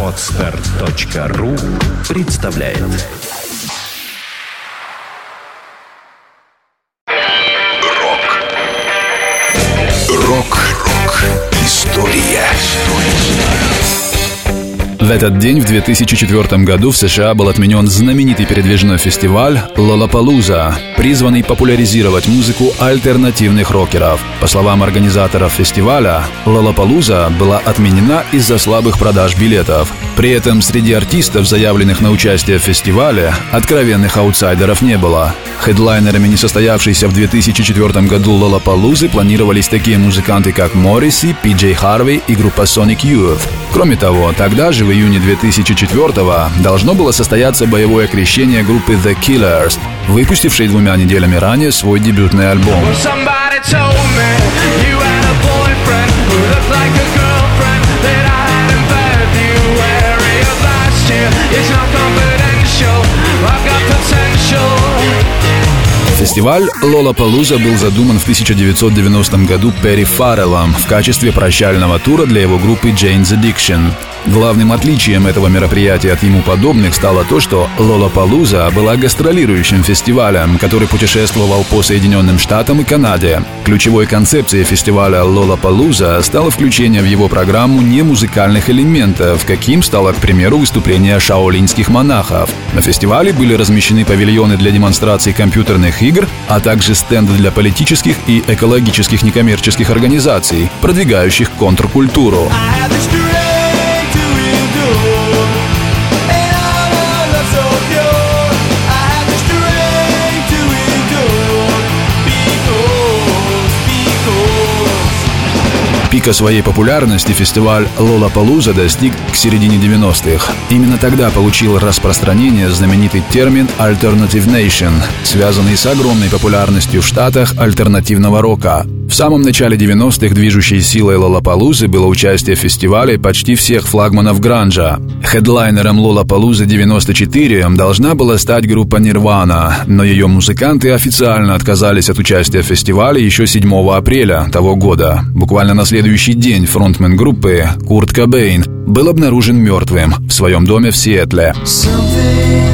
Отстар.ру представляет. Рок. Рок-рок История В этот день, в 2004 году, в США был отменен знаменитый передвижной фестиваль «Лолапалуза», призванный популяризировать музыку альтернативных рокеров. По словам организаторов фестиваля, «Лолапалуза» была отменена из-за слабых продаж билетов. При этом среди артистов, заявленных на участие в фестивале, откровенных аутсайдеров не было. Хедлайнерами несостоявшейся в 2004 году «Лолапалузы» планировались такие музыканты, как Морриси, Пи Харви и группа Sonic Youth. Кроме того, тогда же в июне 2004 должно было состояться боевое крещение группы The Killers, выпустившей двумя неделями ранее свой дебютный альбом. Somebody told me Фестиваль «Лолапалуза» был задуман в 1990 году Перри Фарреллом в качестве прощального тура для его группы Jane's Addiction. Главным отличием этого мероприятия от ему подобных стало то, что «Лолапалуза» была гастролирующим фестивалем, который путешествовал по Соединенным Штатам и Канаде. Ключевой концепцией фестиваля «Лолапалуза» стало включение в его программу немузыкальных элементов, каким стало, к примеру, выступление шаолинских монахов. На фестивале были размещены павильоны для демонстрации компьютерных игр, а также стенды для политических и экологических некоммерческих организаций, продвигающих контркультуру. I Пика своей популярности фестиваль «Лолапалуза» достиг к середине 90-х. Именно тогда получил распространение знаменитый термин «Alternative Nation», связанный с огромной популярностью в Штатах альтернативного рока. В самом начале 90-х движущей силой Лолапалузы было участие в фестивале почти всех флагманов гранжа. Хедлайнером Лолапалузы 94 должна была стать группа Нирвана, но ее музыканты официально отказались от участия в фестивале еще 7 апреля того года. Буквально на следующий день фронтмен группы Курт Кобейн был обнаружен мертвым в своем доме в Сиэтле. Something